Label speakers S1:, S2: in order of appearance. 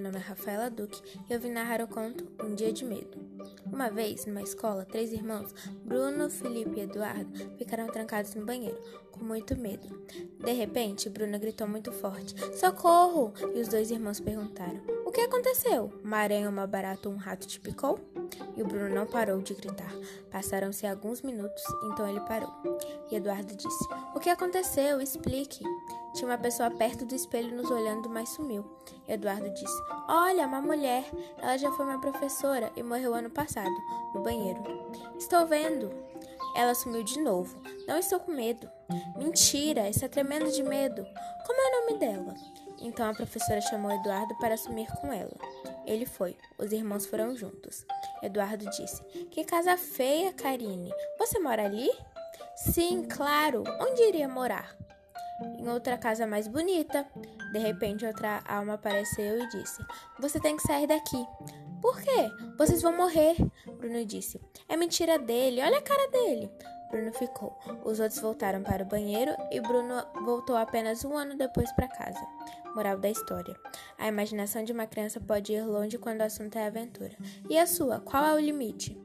S1: nome é Rafaela Duque e eu vim narrar o conto Um Dia de Medo. Uma vez, numa escola, três irmãos, Bruno, Felipe e Eduardo, ficaram trancados no banheiro, com muito medo. De repente, Bruno gritou muito forte: Socorro! E os dois irmãos perguntaram: que aconteceu? Uma aranha, uma barata um rato te picou? E o Bruno não parou de gritar. Passaram-se alguns minutos, então ele parou. E Eduardo disse: O que aconteceu? Explique. Tinha uma pessoa perto do espelho nos olhando, mas sumiu. Eduardo disse: Olha, uma mulher. Ela já foi minha professora e morreu ano passado, no banheiro. Estou vendo. Ela sumiu de novo. Não estou com medo. Mentira, está tremendo de medo. Como é o nome dela? Então a professora chamou Eduardo para sumir com ela. Ele foi. Os irmãos foram juntos. Eduardo disse: Que casa feia, Karine. Você mora ali? Sim, claro. Onde iria morar? em outra casa mais bonita. De repente, outra alma apareceu e disse: Você tem que sair daqui. Por quê? Vocês vão morrer. Bruno disse: É mentira dele, olha a cara dele. Bruno ficou. Os outros voltaram para o banheiro e Bruno voltou apenas um ano depois para casa. Moral da história: A imaginação de uma criança pode ir longe quando o assunto é aventura. E a sua? Qual é o limite?